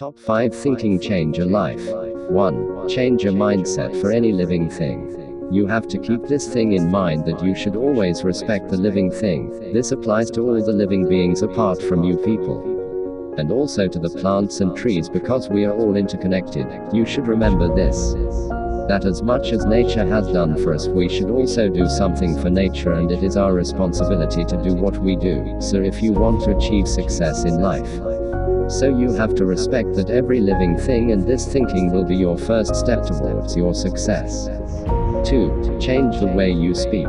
Top 5 Thinking Change a Life. 1. Change your mindset for any living thing. You have to keep this thing in mind that you should always respect the living thing. This applies to all the living beings apart from you people. And also to the plants and trees because we are all interconnected. You should remember this. That as much as nature has done for us, we should also do something for nature, and it is our responsibility to do what we do. So, if you want to achieve success in life, so you have to respect that every living thing and this thinking will be your first step towards your success. 2. Change the way you speak.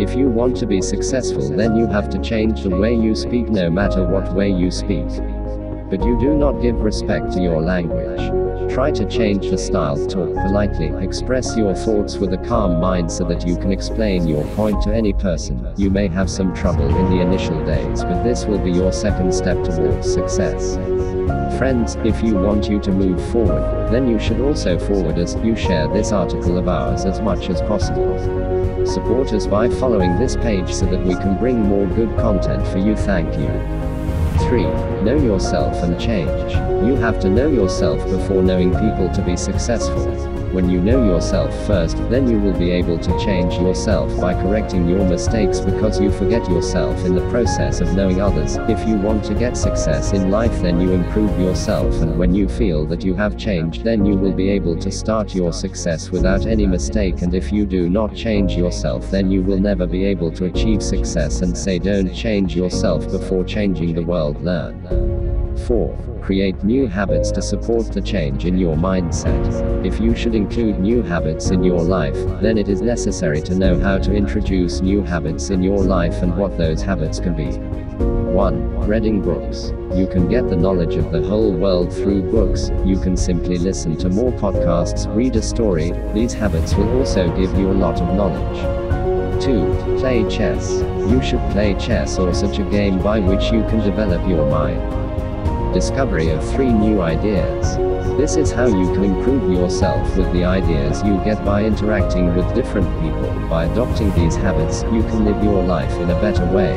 If you want to be successful then you have to change the way you speak no matter what way you speak. But you do not give respect to your language. Try to change the style, talk politely, express your thoughts with a calm mind so that you can explain your point to any person. You may have some trouble in the initial days, but this will be your second step towards success. Friends, if you want you to move forward, then you should also forward us. You share this article of ours as much as possible. Support us by following this page so that we can bring more good content for you. Thank you. 3. Know yourself and change. You have to know yourself before knowing people to be successful. When you know yourself first, then you will be able to change yourself by correcting your mistakes because you forget yourself in the process of knowing others. If you want to get success in life, then you improve yourself, and when you feel that you have changed, then you will be able to start your success without any mistake. And if you do not change yourself, then you will never be able to achieve success. And say, don't change yourself before changing the world. Learn. 4. Create new habits to support the change in your mindset. If you should include new habits in your life, then it is necessary to know how to introduce new habits in your life and what those habits can be. 1. Reading books. You can get the knowledge of the whole world through books, you can simply listen to more podcasts, read a story, these habits will also give you a lot of knowledge. 2. Play chess. You should play chess or such a game by which you can develop your mind discovery of three new ideas. This is how you can improve yourself with the ideas you get by interacting with different people. By adopting these habits, you can live your life in a better way.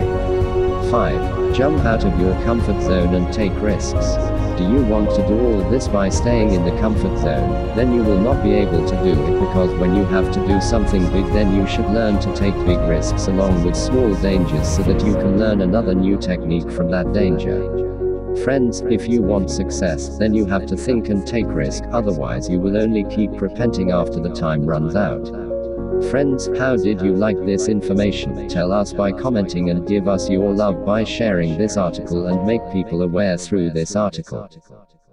5. Jump out of your comfort zone and take risks. Do you want to do all this by staying in the comfort zone? Then you will not be able to do it because when you have to do something big, then you should learn to take big risks along with small dangers so that you can learn another new technique from that danger. Friends, if you want success, then you have to think and take risk, otherwise you will only keep repenting after the time runs out. Friends, how did you like this information? Tell us by commenting and give us your love by sharing this article and make people aware through this article.